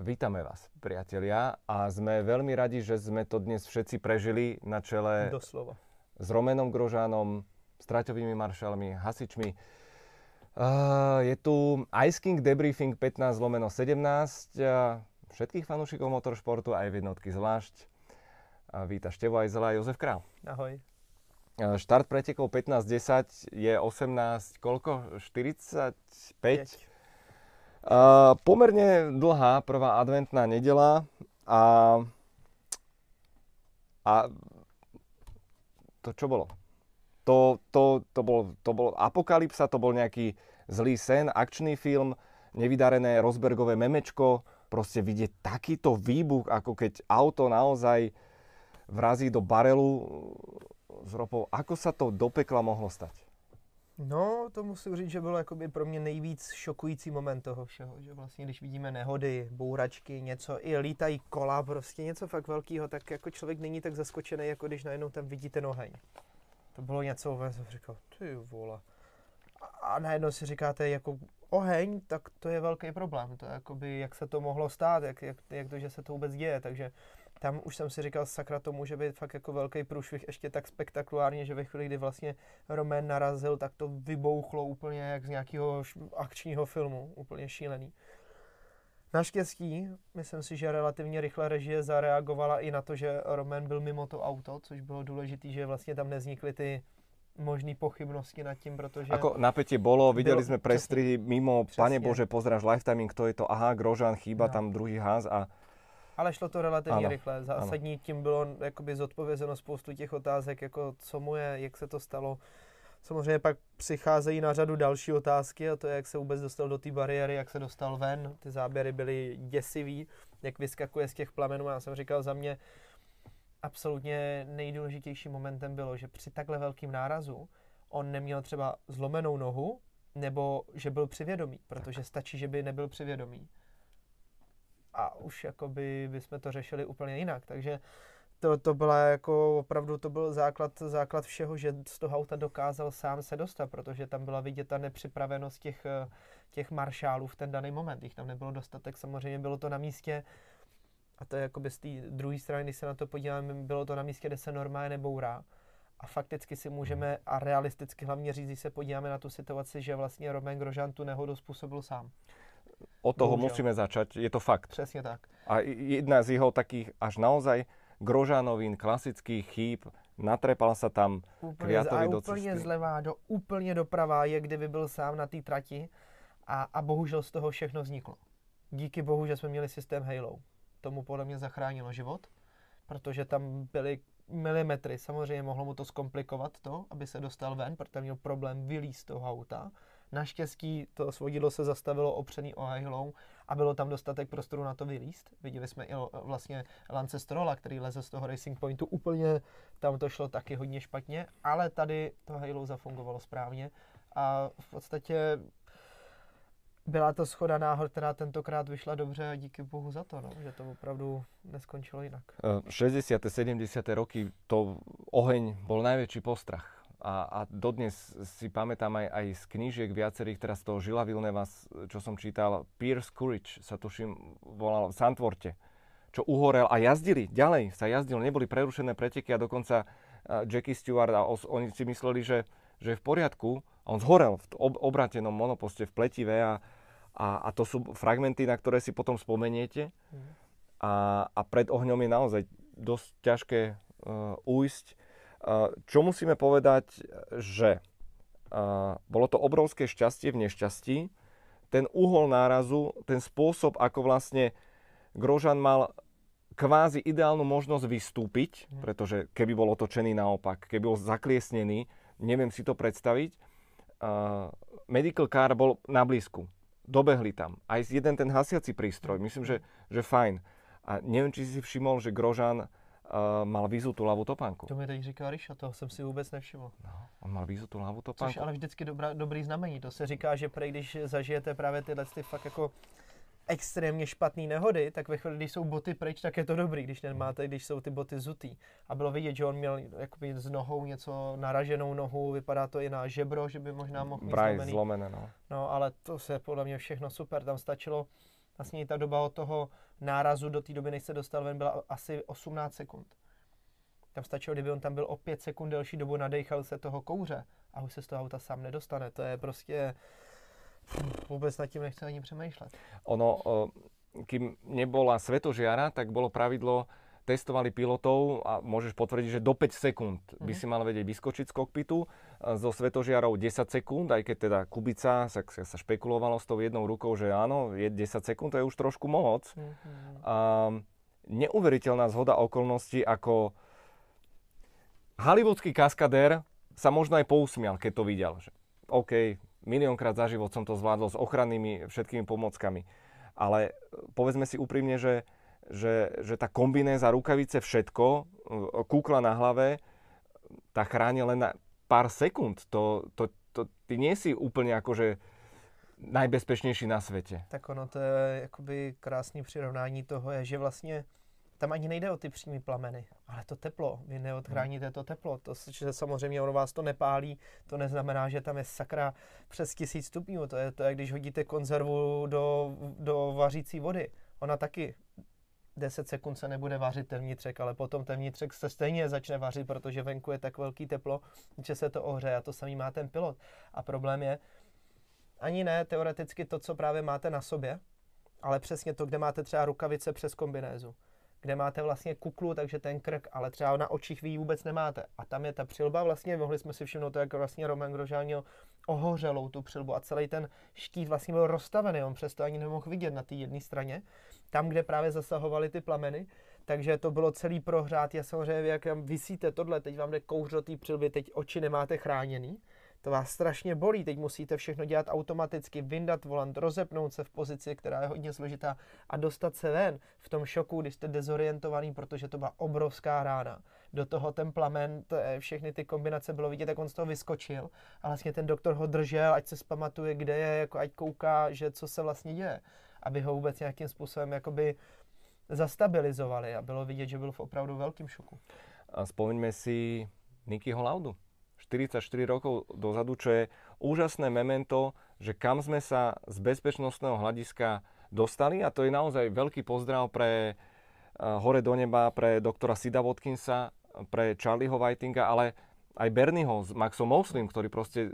Vítame vás, priatelia, a sme veľmi radi, že sme to dnes všetci prežili na čele Doslova. s Romenom Grožánom, straťovými maršalmi, hasičmi. Uh, je tu Ice King Debriefing 15 lomeno 17. Uh, všetkých fanúšikov motoršportu, aj v jednotky zvlášť. Uh, víta Števo Ajzela a Jozef Král. Ahoj. Štart pretekov 15.10 je 18, koľko? 45? 5. Uh, pomerne dlhá prvá adventná nedela a, a to čo bolo? To, to, to, bol, to bol apokalypsa, to bol nejaký zlý sen, akčný film, nevydarené Rosbergové memečko, proste vidieť takýto výbuch, ako keď auto naozaj vrazí do barelu s ropou. Ako sa to do pekla mohlo stať? No, to musím říct, že bylo jakoby pro mě nejvíc šokující moment toho všeho, že vlastně když vidíme nehody, bouračky, něco, i lítají kola, prostě něco fakt velkého, tak jako člověk není tak zaskočený, jako když najednou tam vidí ten oheň. To bylo něco, já jsem říkal, ty vole. A najednou si říkáte, jako oheň, tak to je velký problém. To je jakoby, jak se to mohlo stát, jak, jak, jak to, že se to vůbec děje, takže tam už jsem si říkal, sakra, to může být fakt jako velký průšvih, ještě tak spektakulárně, že ve chvíli, kdy vlastně Roman narazil, tak to vybouchlo úplně jak z nějakého akčního filmu, úplně šílený. Naštěstí, myslím si, že relativně rychle režie zareagovala i na to, že Roman byl mimo to auto, což bylo důležité, že vlastně tam nevznikly ty možné pochybnosti nad tím, protože... Ako napätie bolo, videli sme prestrihy mimo, přesně. pane Bože, pozráš lifetiming, kto je to, aha, Grožan, chýba no. tam druhý ház a ale šlo to relativně ano, rychle. Zásadní ano. tím bylo jakoby zodpovězeno spoustu těch otázek, jako co mu je, jak se to stalo. Samozřejmě pak přicházejí na řadu další otázky a to je, jak se vůbec dostal do té bariéry, jak se dostal ven. Ty záběry byly děsivý, jak vyskakuje z těch plamenů. Já jsem říkal za mě, absolutně nejdůležitějším momentem bylo, že při takhle velkým nárazu on neměl třeba zlomenou nohu, nebo že byl přivědomý, protože stačí, že by nebyl přivědomý a už jakoby bychom to řešili úplně jinak. Takže to, to byla jako opravdu to byl základ, základ všeho, že z toho auta dokázal sám se dostat, protože tam byla vidět ta nepřipravenost těch, těch maršálů v ten daný moment. Jich tam nebylo dostatek, samozřejmě bylo to na místě, a to je jakoby z té druhé strany, když se na to podíváme, bylo to na místě, kde se normálně nebourá. A fakticky si můžeme, a realisticky hlavně říct, když se podíváme na tu situaci, že vlastně Romain Grosjean tu nehodu způsobil sám od toho Bohužiaľ. musíme začať, je to fakt. Přesně tak. A jedna z jeho takých až naozaj grožanovín, klasických chýb, natrepal sa tam úplně, a do úplně zlevá, do, úplně doprava je, kdyby byl sám na té trati a, a bohužel z toho všechno vzniklo. Díky bohu, že jsme měli systém Halo. Tomu podle mě zachránilo život, protože tam byly milimetry. Samozřejmě mohlo mu to zkomplikovat to, aby se dostal ven, protože měl problém vylíst z toho auta Naštěstí to svodidlo se zastavilo opřený o hajhlou a bylo tam dostatek prostoru na to vylíst. Viděli jsme i vlastně Lance Strola, který leze z toho Racing Pointu. Úplně tam to šlo taky hodně špatně, ale tady to hajlou zafungovalo správně a v podstatě byla to schoda náhod, která tentokrát vyšla dobře a díky bohu za to, no, že to opravdu neskončilo jinak. 60. 70. roky to oheň bol najväčší postrach a, a dodnes si pamätám aj, aj z knížiek viacerých, teraz toho Žila Vilneva, čo som čítal, Pierce Courage sa tuším volal v Santvorte, čo uhorel a jazdili, ďalej sa jazdil, neboli prerušené preteky a dokonca Jackie Stewart a os, oni si mysleli, že, že je v poriadku. A on zhorel v ob, obratenom monoposte v pletive a, a, a to sú fragmenty, na ktoré si potom spomeniete. Mm. a, a pred ohňom je naozaj dosť ťažké uh, ujsť čo musíme povedať, že bolo to obrovské šťastie v nešťastí. Ten uhol nárazu, ten spôsob, ako vlastne Grožan mal kvázi ideálnu možnosť vystúpiť, mhm. pretože keby bol otočený naopak, keby bol zakliesnený, neviem si to predstaviť. Medical car bol na blízku. Dobehli tam. Aj jeden ten hasiaci prístroj. Myslím, že, že fajn. A neviem, či si všimol, že Grožan uh, mal tu ľavú topánku. To mi teď říká Ríša, toho jsem si vůbec nevšiml. No, on mal tu ľavú topánku. Což ale vždycky dobrá, dobrý znamení. To se říká, že prej, když zažijete právě tyhle ty fakt jako extrémně špatné nehody, tak ve chvíli, když jsou boty pryč, tak je to dobrý, když nemáte, když jsou ty boty zutý. A bylo vidět, že on měl jakoby s nohou něco naraženou nohu, vypadá to i na žebro, že by možná mohl mít zlomené, no. no. ale to se podle mě všechno super, tam stačilo Vlastně ta doba od toho nárazu do té doby, než se dostal ven, byla asi 18 sekund. Tam stačilo, kdyby on tam byl o 5 sekund delší dobu, nadechal se toho kouře a už se z toho auta sám nedostane. To je prostě vůbec nad tím nechce ani přemýšlet. Ono, kým nebola svetožiara, tak bolo pravidlo, testovali pilotov a môžeš potvrdiť, že do 5 sekúnd by mhm. si mal vedieť vyskočiť z kokpitu. Zo svetožiarov 10 sekúnd, aj keď teda Kubica sa, sa špekulovalo s tou jednou rukou, že áno, je 10 sekúnd, to je už trošku moc. Mm-hmm. A, neuveriteľná zhoda okolností, ako hollywoodský kaskadér sa možno aj pousmial, keď to videl. Že OK, miliónkrát za život som to zvládol s ochrannými všetkými pomockami. Ale povedzme si úprimne, že že, že tá kombinéza, rukavice, všetko, e, kúkla na hlave, tá chráni len na pár sekúnd. To, to, to, ty nie si úplne akože najbezpečnější na světě. Tak ono to je jakoby krásný přirovnání toho je, že vlastně tam ani nejde o ty přímé plameny, ale to teplo. Vy neodchráníte to teplo. To, že samozřejmě ono vás to nepálí, to neznamená, že tam je sakra přes tisíc stupňů. To je to, jak když hodíte konzervu do, do vařící vody. Ona taky 10 sekund se nebude vařit ten vnitřek, ale potom ten vnitřek se stejně začne vařit, protože venku je tak velký teplo, že se to ohřeje a to samý má ten pilot. A problém je, ani ne teoreticky to, co právě máte na sobě, ale přesně to, kde máte třeba rukavice přes kombinézu kde máte vlastně kuklu, takže ten krk, ale třeba na očích vy vůbec nemáte. A tam je ta přilba, vlastně mohli jsme si všimnout jak vlastně Roman Grožán měl ohořelou tu přilbu a celý ten štít vlastně byl rozstavený, on přesto ani nemohl vidět na té jedné straně, tam, kde právě zasahovaly ty plameny, takže to bylo celý prohrát. Já samozřejmě, jak vysíte tohle, teď vám jde kouř do té přilby, teď oči nemáte chráněný, to vás strašně bolí, teď musíte všechno dělat automaticky, vyndat volant, rozepnout se v pozici, která je hodně složitá a dostat se ven v tom šoku, když jste dezorientovaný, protože to byla obrovská rána. Do toho ten plamen, všechny ty kombinace bylo vidět, jak on z toho vyskočil a vlastně ten doktor ho držel, ať se zpamatuje, kde je, jako ať kouká, že co se vlastně děje, aby ho vůbec nějakým způsobem jakoby zastabilizovali a bylo vidět, že byl v opravdu velkým šoku. A spomeňme si Nikyho Laudu. 44 rokov dozadu, čo je úžasné memento, že kam sme sa z bezpečnostného hľadiska dostali a to je naozaj veľký pozdrav pre uh, hore do neba, pre doktora Sida Watkinsa, pre Charlieho Whitinga, ale aj Bernieho s Maxom Moslim, ktorí proste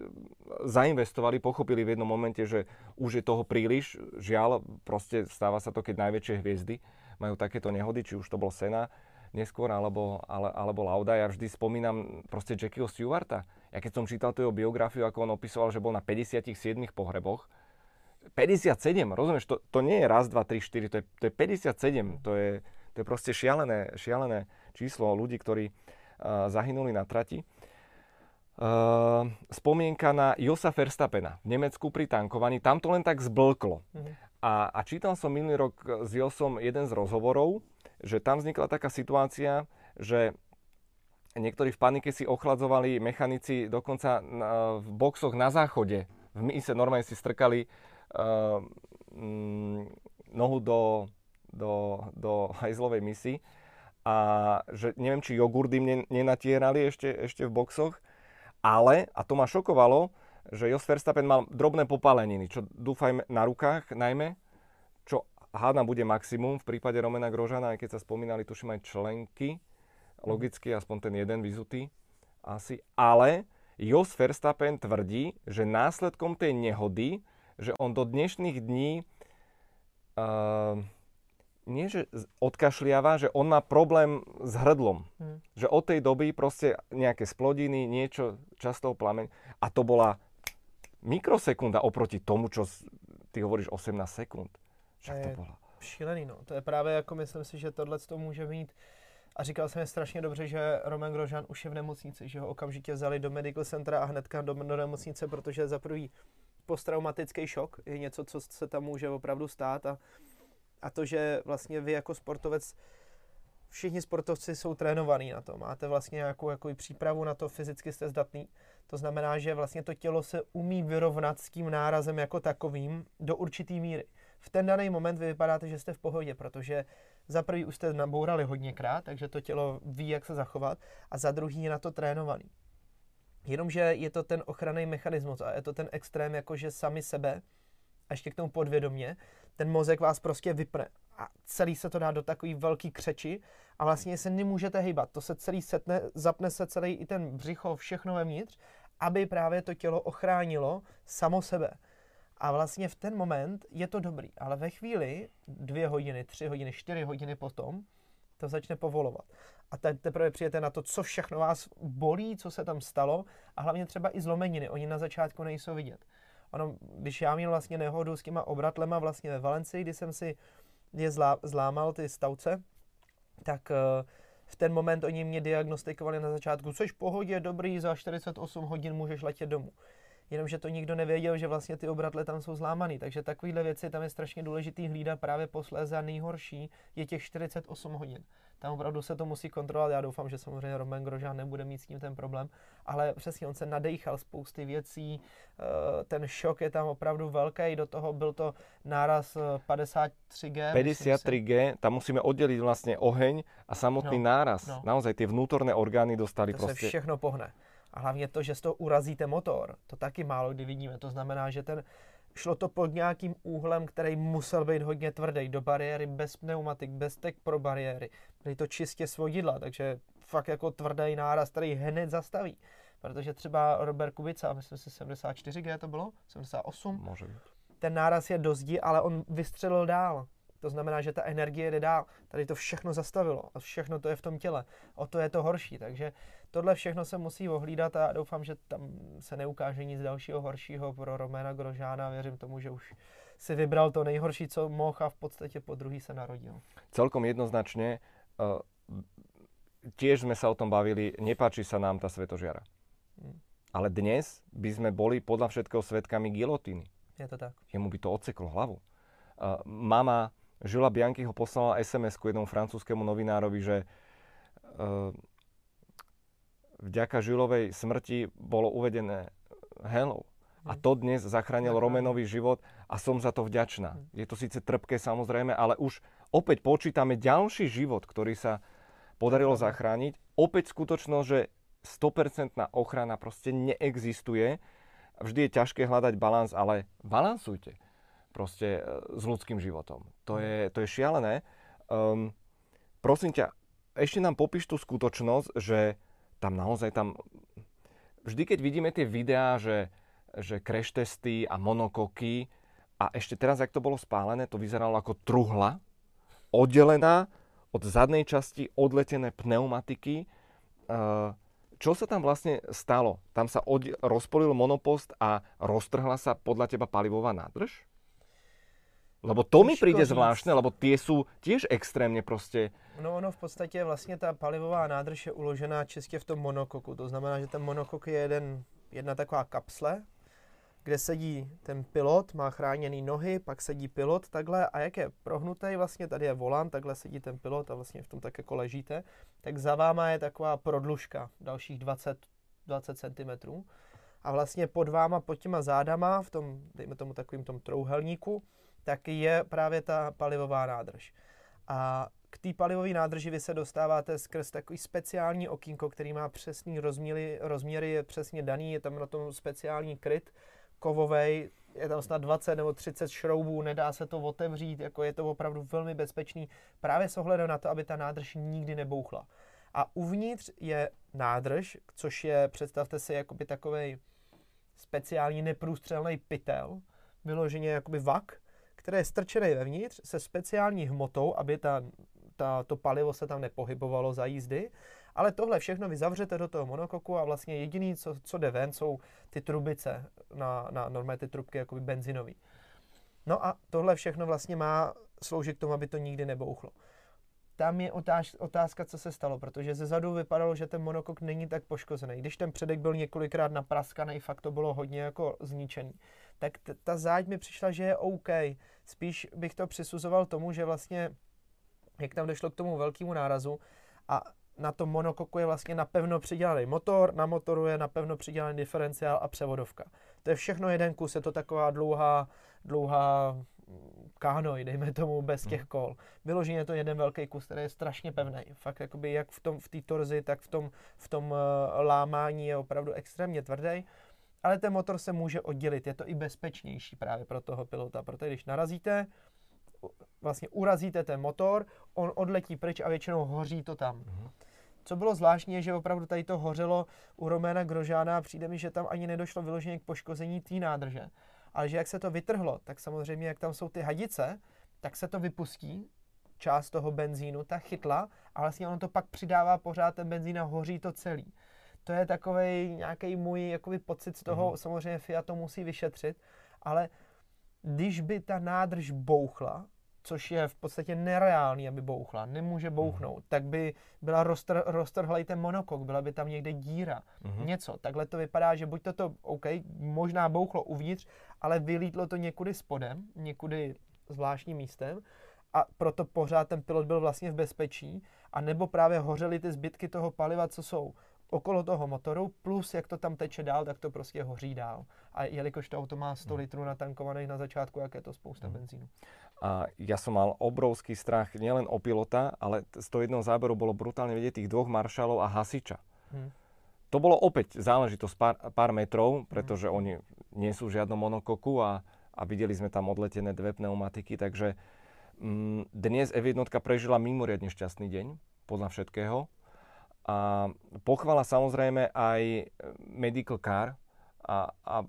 zainvestovali, pochopili v jednom momente, že už je toho príliš. Žiaľ, proste stáva sa to, keď najväčšie hviezdy majú takéto nehody, či už to bol Sena, neskôr, alebo, ale, alebo Lauda. Ja vždy spomínam proste Jackieho Stewarta. Ja keď som čítal tu jeho biografiu, ako on opisoval, že bol na 57 pohreboch, 57, rozumieš, to, to nie je raz, dva, tri, štyri, to je, to je 57, to je, to je proste šialené, šialené číslo ľudí, ktorí uh, zahynuli na trati. Uh, spomienka na Josa Verstappena v Nemecku pri tankovaní, tam to len tak zblklo. Mm-hmm. A, a čítal som minulý rok s Josom jeden z rozhovorov, že tam vznikla taká situácia, že niektorí v panike si ochladzovali mechanici dokonca v boxoch na záchode. V mise normálne si strkali uh, nohu do, do, do hajzlovej misy a že neviem, či jogurt im nenatierali ešte, ešte v boxoch, ale, a to ma šokovalo, že Jos Verstappen mal drobné popáleniny, čo dúfajme na rukách najmä, čo hádam bude maximum v prípade Romena Grožana, aj keď sa spomínali, tuším aj členky, logicky aspoň ten jeden vyzutý asi, ale Jos Verstappen tvrdí, že následkom tej nehody, že on do dnešných dní uh, nie že odkašliava, že on má problém s hrdlom. Hmm. Že od tej doby proste nejaké splodiny, niečo často plameň. A to bola mikrosekunda oproti tomu, čo ty hovoríš 18 sekund. Však to bylo. Šílený, no. To je právě jako, myslím si, že tohle to může mít a říkal jsem je strašně dobře, že Roman Grožan už je v nemocnici, že ho okamžitě vzali do medical centra a hnedka do, do nemocnice, protože za prvý posttraumatický šok je něco, co se tam může opravdu stát a, a to, že vlastně vy jako sportovec všichni sportovci jsou trénovaní na to. Máte vlastně nějakou jako přípravu na to, fyzicky jste zdatný. To znamená, že vlastně to tělo se umí vyrovnat s tím nárazem jako takovým do určitý míry v ten daný moment vy vypadáte, že jste v pohodě, protože za prvý už jste nabourali hodněkrát, takže to tělo ví, jak se zachovat, a za druhý je na to trénovaný. Jenomže je to ten ochranný mechanismus a je to ten extrém, jakože sami sebe a ještě k tomu podvědomě, ten mozek vás prostě vypne a celý se to dá do takový velký křeči a vlastně se nemůžete hýbat. To se celý setne, zapne se celý i ten břicho, všechno vevnitř, aby právě to tělo ochránilo samo sebe. A vlastně v ten moment je to dobrý, ale ve chvíli, dvě hodiny, tři hodiny, čtyři hodiny potom, to začne povolovat. A teď teprve přijete na to, co všechno vás bolí, co se tam stalo a hlavně třeba i zlomeniny. Oni na začátku nejsou vidět. Ono, když já měl vlastně nehodu s těma obratlema vlastně ve Valencii, kdy jsem si je zlá, zlámal ty stavce, tak uh, v ten moment oni mě diagnostikovali na začátku, což v pohodě, dobrý, za 48 hodin můžeš letět domů jenomže to nikdo nevěděl, že vlastně ty obratle tam jsou zlámaný. Takže takovéhle věci tam je strašně důležitý hlídat právě posléze a nejhorší je těch 48 hodin. Tam opravdu se to musí kontrolovat. Já doufám, že samozřejmě Roman Grožán nebude mít s tím ten problém, ale přesně on se nadechal spousty věcí, eh, ten šok je tam opravdu velký, do toho byl to náraz 53G. 53G, tam musíme oddělit vlastně oheň a samotný no, náraz. No. Naozaj ty vnútorné orgány dostali to prostě... se všechno pohne. A hlavně to, že z toho urazíte motor, to taky málo kdy vidíme. To znamená, že ten šlo to pod nějakým úhlem, který musel být hodně tvrdý, do bariéry bez pneumatik, bez tek pro bariéry. Byly to čistě svodidla, takže fakt jako tvrdý náraz, který hned zastaví. Protože třeba Robert Kubica, myslím si 74G to bylo, 78. Může být. Ten náraz je do zdi, ale on vystřelil dál. To znamená, že ta energie jde dál. Tady to všechno zastavilo a všechno to je v tom těle. O to je to horší. Takže tohle všechno se musí ohlídat a doufám, že tam se neukáže nic dalšího horšího pro Romana Grožána. Věřím tomu, že už si vybral to nejhorší, co mohl a v podstatě po druhý se narodil. Celkom jednoznačně, uh, tiež sme sa o tom bavili, nepáči sa nám tá svetožiara. Hmm. Ale dnes by sme boli podľa všetkého svetkami gilotiny. Je to tak. Jemu by to odseklo hlavu. Uh, mama Žila Bianchi ho poslala SMS-ku jednomu francúzskému novinárovi, že uh, vďaka Žilovej smrti bolo uvedené hello. A to dnes zachránil Romenový život a som za to vďačná. Hm. Je to síce trpké samozrejme, ale už opäť počítame ďalší život, ktorý sa podarilo zachrániť. Opäť skutočnosť, že 100% ochrana proste neexistuje. Vždy je ťažké hľadať balans, ale balansujte proste e, s ľudským životom. To hm. je, to je šialené. Um, prosím ťa, ešte nám popíš tú skutočnosť, že tam naozaj tam... Vždy, keď vidíme tie videá, že, že crash testy a monokoky a ešte teraz, ak to bolo spálené, to vyzeralo ako truhla, oddelená od zadnej časti odletené pneumatiky. Uh, čo sa tam vlastne stalo? Tam sa od, rozpolil monopost a roztrhla sa podľa teba palivová nádrž? Lebo to mi přijde zvláštne, lebo tie sú tiež extrémně prostě... No ono v podstatě vlastně ta palivová nádrž je uložená čistě v tom monokoku. To znamená, že ten monokok je jeden, jedna taková kapsle, kde sedí ten pilot, má chráněný nohy, pak sedí pilot takhle a jak je prohnutý, vlastně tady je volant, takhle sedí ten pilot a vlastně v tom tak jako ležíte, tak za váma je taková prodlužka, dalších 20, 20 cm. A vlastně pod váma, pod těma zádama, v tom, dejme tomu takovým tom trouhelníku, tak je právě ta palivová nádrž. A k té palivové nádrži vy se dostáváte skrz takový speciální okýnko, který má přesný rozměry, rozměry je přesně daný, je tam na tom speciální kryt kovovej, je tam snad 20 nebo 30 šroubů, nedá se to otevřít, jako je to opravdu velmi bezpečný, právě s ohledem na to, aby ta nádrž nikdy nebouchla. A uvnitř je nádrž, což je, představte si, jakoby takový speciální neprůstřelný pytel, vyloženě jakoby vak, který je strčený vevnitř se speciální hmotou, aby ta, ta, to palivo se tam nepohybovalo za jízdy. Ale tohle všechno vy zavřete do toho monokoku a vlastně jediný, co, co jde ven, jsou ty trubice na, na normálně ty trubky jakoby benzinový. No a tohle všechno vlastně má sloužit k tomu, aby to nikdy nebouchlo. Tam je otáž, otázka, co se stalo, protože ze zadu vypadalo, že ten monokok není tak poškozený. Když ten předek byl několikrát napraskaný, fakt to bylo hodně jako zničený tak t- ta záď mi přišla, že je OK. Spíš bych to přisuzoval tomu, že vlastně, jak tam došlo k tomu velkému nárazu a na tom monokoku je vlastně napevno přidělaný motor, na motoru je napevno přidělaný diferenciál a převodovka. To je všechno jeden kus, je to taková dlouhá, dlouhá kánoj, dejme tomu, bez těch hmm. kol. Vyloženě je to jeden velký kus, který je strašně pevný. Fakt jakoby jak v tom v té torzi, tak v tom, v tom uh, lámání je opravdu extrémně tvrdý ale ten motor se může oddělit. Je to i bezpečnější právě pro toho pilota, protože když narazíte, vlastně urazíte ten motor, on odletí pryč a většinou hoří to tam. Mm-hmm. Co bylo zvláštní, je, že opravdu tady to hořelo u Roména Grožána a přijde mi, že tam ani nedošlo vyloženě k poškození té nádrže. Ale že jak se to vytrhlo, tak samozřejmě, jak tam jsou ty hadice, tak se to vypustí, část toho benzínu, ta chytla a vlastně ono to pak přidává pořád ten benzín a hoří to celý. To je takový nějaký můj jakoby, pocit z toho, mm. samozřejmě Fiat to musí vyšetřit, ale když by ta nádrž bouchla, což je v podstatě nereálný, aby bouchla, nemůže bouchnout, mm. tak by byla roztr, roztrhlej ten monokok, byla by tam někde díra, mm. něco. Takhle to vypadá, že buď toto, OK, možná bouchlo uvnitř, ale vylítlo to někudy spodem, někudy zvláštním místem a proto pořád ten pilot byl vlastně v bezpečí, a nebo právě hořely ty zbytky toho paliva, co jsou okolo toho motoru, plus jak to tam teče dál, tak to prostě hoří dál. A jelikož to auto má 100 hmm. litrů natankovaných na začátku, jak je to spousta hmm. benzínu. A ja som mal obrovský strach nielen o pilota, ale z toho jednoho záberu bolo brutálne vidieť tých dvoch maršalov a hasiča. Hmm. To bolo opäť záležitosť pár, pár metrov, pretože hmm. oni nie sú v žiadnom monokoku a, a videli sme tam odletené dve pneumatiky, takže mm, dnes F1 prežila mimoriadne šťastný deň, podľa všetkého. A pochvala samozrejme aj medical car a, a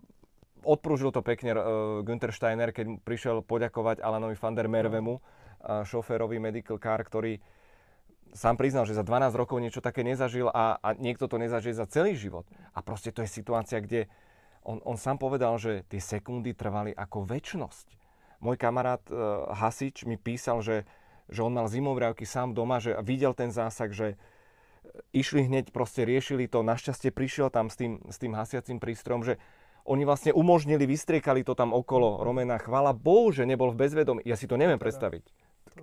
odprúžil to pekne uh, Günther Steiner, keď prišiel poďakovať Alanovi van der Mervemu, uh, šoférovi medical car, ktorý sám priznal, že za 12 rokov niečo také nezažil a, a niekto to nezažije za celý život. A proste to je situácia, kde on, on sám povedal, že tie sekundy trvali ako väčnosť. Môj kamarát uh, hasič mi písal, že, že on mal zimovriavky sám doma, že videl ten zásah, že išli hneď, proste riešili to. Našťastie prišiel tam s tým, s tým hasiacím prístrojom, že oni vlastne umožnili, vystriekali to tam okolo Romena. Chvala Bohu, že nebol v bezvedomí. Ja si to neviem predstaviť.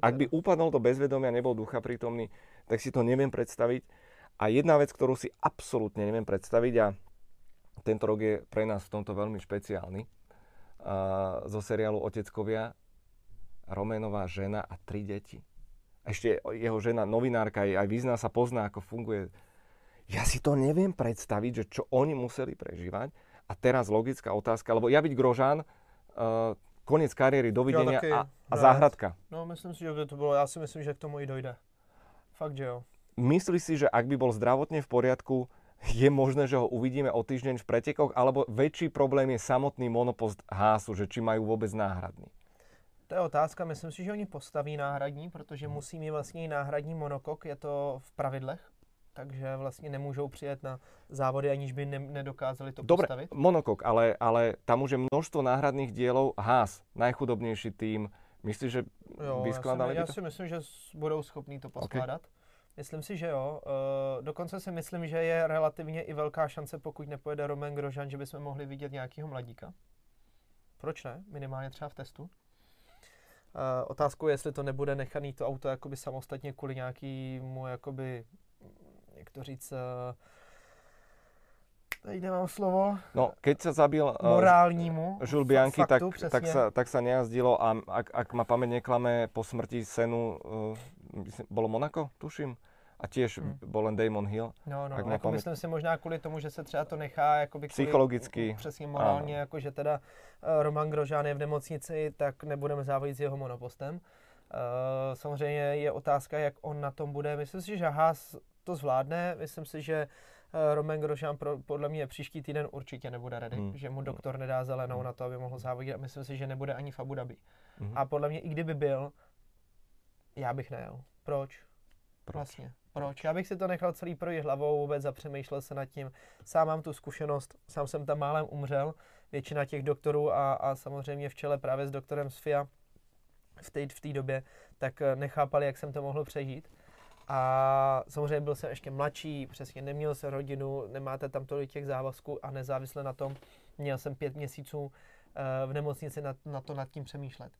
Ak by upadol do bezvedomia, nebol ducha prítomný, tak si to neviem predstaviť. A jedna vec, ktorú si absolútne neviem predstaviť a tento rok je pre nás v tomto veľmi špeciálny, uh, zo seriálu Oteckovia, Romenová žena a tri deti ešte jeho žena, novinárka, aj vyzná sa, pozná, ako funguje. Ja si to neviem predstaviť, že čo oni museli prežívať. A teraz logická otázka, lebo ja byť Grožán, uh, konec kariéry, dovidenia a, a záhradka. No, myslím si, že by to bylo, já si myslím, že k tomu i dojde. Fakt, že jo. Myslíš si, že ak by bol zdravotne v poriadku, je možné, že ho uvidíme o týždeň v pretekoch, alebo väčší problém je samotný monopost Hásu, že či majú vôbec náhradný? To je otázka, myslím si, že oni postaví náhradní, protože hmm. musí mít vlastně náhradní monokok, je to v pravidlech, takže vlastně nemůžou přijet na závody, aniž by ne, nedokázali to Dobre, postavit. monokok, ale, ale tam už je množstvo náhradných dielov. Haas, najchudobnější tým. Myslíš, že jo, vyskladali já si, já si myslím, že budou schopní to poskládat. Okay. Myslím si, že jo. Uh, dokonce si myslím, že je relativně i velká šance, pokud nepojede Roman Grožan, že bychom mohli vidět nějakého mladíka. Proč ne? Minimálně třeba v testu. Uh, otázkou je, jestli to nebude nechaný to auto jakoby samostatně kvůli nějakýmu, jakoby, jak to říct, uh, Teď nemám slovo. No, keď sa zabil uh, morálnímu. Žul Bianchi, faktu, tak, tak, sa, tak sa nejazdilo a ak, ak ma pamäť neklame, po smrti Senu, uh, bolo Monako, tuším, a tiež hmm. bol len Damon Hill. No, no, jako paměť... myslím si možná kvůli tomu, že se třeba to nechá jakoby psychologicky. Kvůli, přesně morálně, jako že teda uh, Roman Grožán je v nemocnici, tak nebudeme závodit s jeho monopostem. Uh, samozřejmě je otázka, jak on na tom bude. Myslím si, že Haas to zvládne. Myslím si, že uh, Roman Grožán pro, podle mě příští týden určitě nebude ready, hmm. že mu doktor nedá zelenou hmm. na to, aby mohl závodit a myslím si, že nebude ani v Abu Dhabi. Hmm. A podle mě, i kdyby byl, já bych nejel. Proč? Proč? Vlastně. Proč? Já bych si to nechal celý projít hlavou vůbec a přemýšlel se nad tím. Sám mám tu zkušenost, sám jsem tam málem umřel. Většina těch doktorů a, a samozřejmě v čele právě s doktorem Sfia v té v době, tak eh, nechápali, jak jsem to mohl přežít. A samozřejmě byl jsem ještě mladší, přesně neměl jsem rodinu, nemáte tam tolik těch závazků a nezávisle na tom měl jsem pět měsíců eh, v nemocnici na, na to nad tím přemýšlet.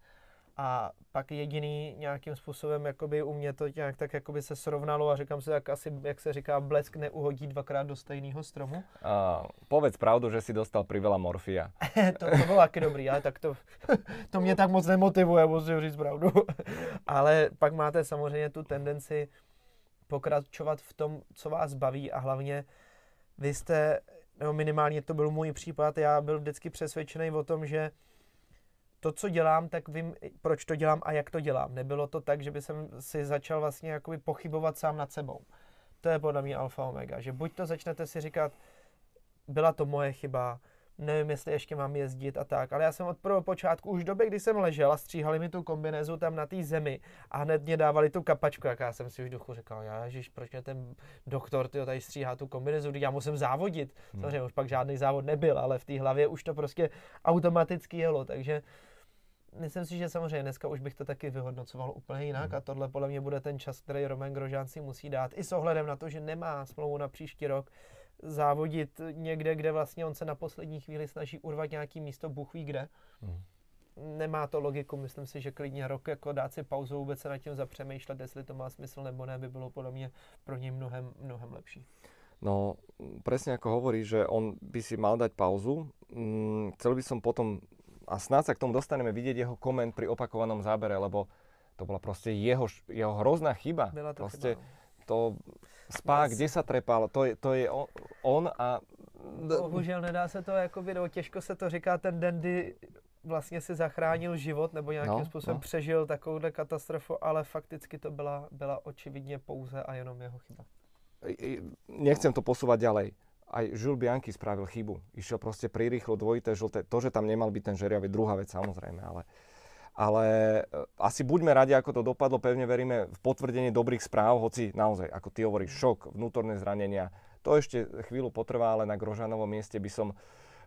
A pak jediný nějakým způsobem jakoby u mě to nějak tak jakoby se srovnalo a říkám si, jak asi, jak se říká, blesk neuhodí dvakrát do stejného stromu. Uh, povedz pravdu, že si dostal priveľa morfia. to, to bylo taky dobrý, ale tak to, to mě tak moc nemotivuje, musím říct pravdu. ale pak máte samozřejmě tu tendenci pokračovat v tom, co vás baví a hlavně vy jste nebo minimálně to byl můj případ, já byl vždycky přesvědčený o tom, že to, co dělám, tak vím, proč to dělám a jak to dělám. Nebylo to tak, že by jsem si začal vlastně jakoby pochybovat sám nad sebou. To je podle mě alfa omega, že buď to začnete si říkat, byla to moje chyba, nevím, jestli ještě mám jezdit a tak, ale já jsem od prvého počátku, už v době, kdy jsem ležel a stříhali mi tu kombinézu tam na té zemi a hned mě dávali tu kapačku, jak já jsem si už duchu říkal, já ježiš, proč mě ten doktor tyjo, tady stříhá tu kombinézu, když já musím závodit. Hmm. Samozřejmě už pak žádný závod nebyl, ale v té hlavě už to prostě automaticky jelo, takže myslím si, že samozřejmě dneska už bych to taky vyhodnocoval úplně jinak hmm. a tohle podle mě bude ten čas, který Roman Grožán si musí dát. I s ohledem na to, že nemá smlouvu na příští rok, závodit někde, kde vlastně on se na poslední chvíli snaží urvat nějaký místo, Bůh ví kde. Hmm. Nemá to logiku, myslím si, že klidně rok jako dát si pauzu, vůbec se nad tím zapřemýšlet, jestli to má smysl nebo ne, by bylo podle mě pro něj mnohem, mnohem lepší. No, presne ako hovorí, že on by si mal dať pauzu. Mm, chcel by som potom, a snáď sa k tomu dostaneme, vidieť jeho koment pri opakovanom zábere, lebo to bola proste jeho, jeho hrozná chyba. Byla to proste, chyba, no to spá, kde sa trepal, to je, to je on a... Bohužel nedá se to jako video, těžko se to říká ten den, kdy vlastně si zachránil život nebo nějakým no, způsobem no. přežil takovouhle katastrofu, ale fakticky to byla, byla očividně pouze a jenom jeho chyba. Nechcem to posúvať ďalej. Aj Jules Bianchi spravil chybu. Išiel proste prirýchlo dvojité žlté. To, že tam nemal byť ten žeriav, je druhá vec samozrejme, ale ale e, asi buďme radi, ako to dopadlo. Pevne veríme v potvrdenie dobrých správ, hoci naozaj, ako ty hovoríš, šok, vnútorné zranenia. To ešte chvíľu potrvá, ale na Grožanovom mieste by som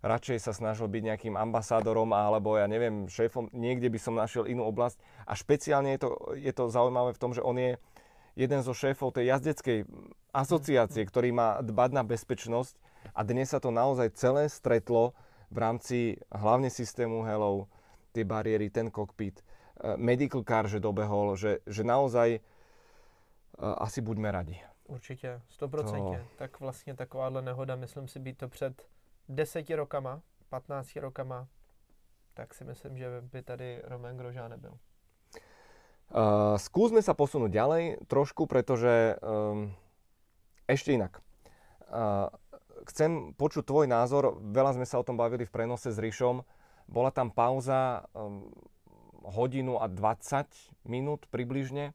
radšej sa snažil byť nejakým ambasádorom alebo ja neviem, šéfom, niekde by som našiel inú oblasť. A špeciálne je to, je to zaujímavé v tom, že on je jeden zo šéfov tej jazdeckej asociácie, ktorý má dbať na bezpečnosť a dnes sa to naozaj celé stretlo v rámci hlavne systému Hello, tie bariéry, ten kokpit, eh, medical car, že dobehol, že, že naozaj uh, asi buďme radi. Určitě, stoprocentně. To... Tak vlastně takováhle nehoda, myslím si, být to před deseti rokama, 15 rokama, tak si myslím, že by tady Roman Grožá nebyl. Uh, skúsme sa posunúť ďalej trošku, pretože um, ešte inak. Uh, chcem počuť tvoj názor, veľa sme sa o tom bavili v prenose s Rišom, bola tam pauza um, hodinu a 20 minút približne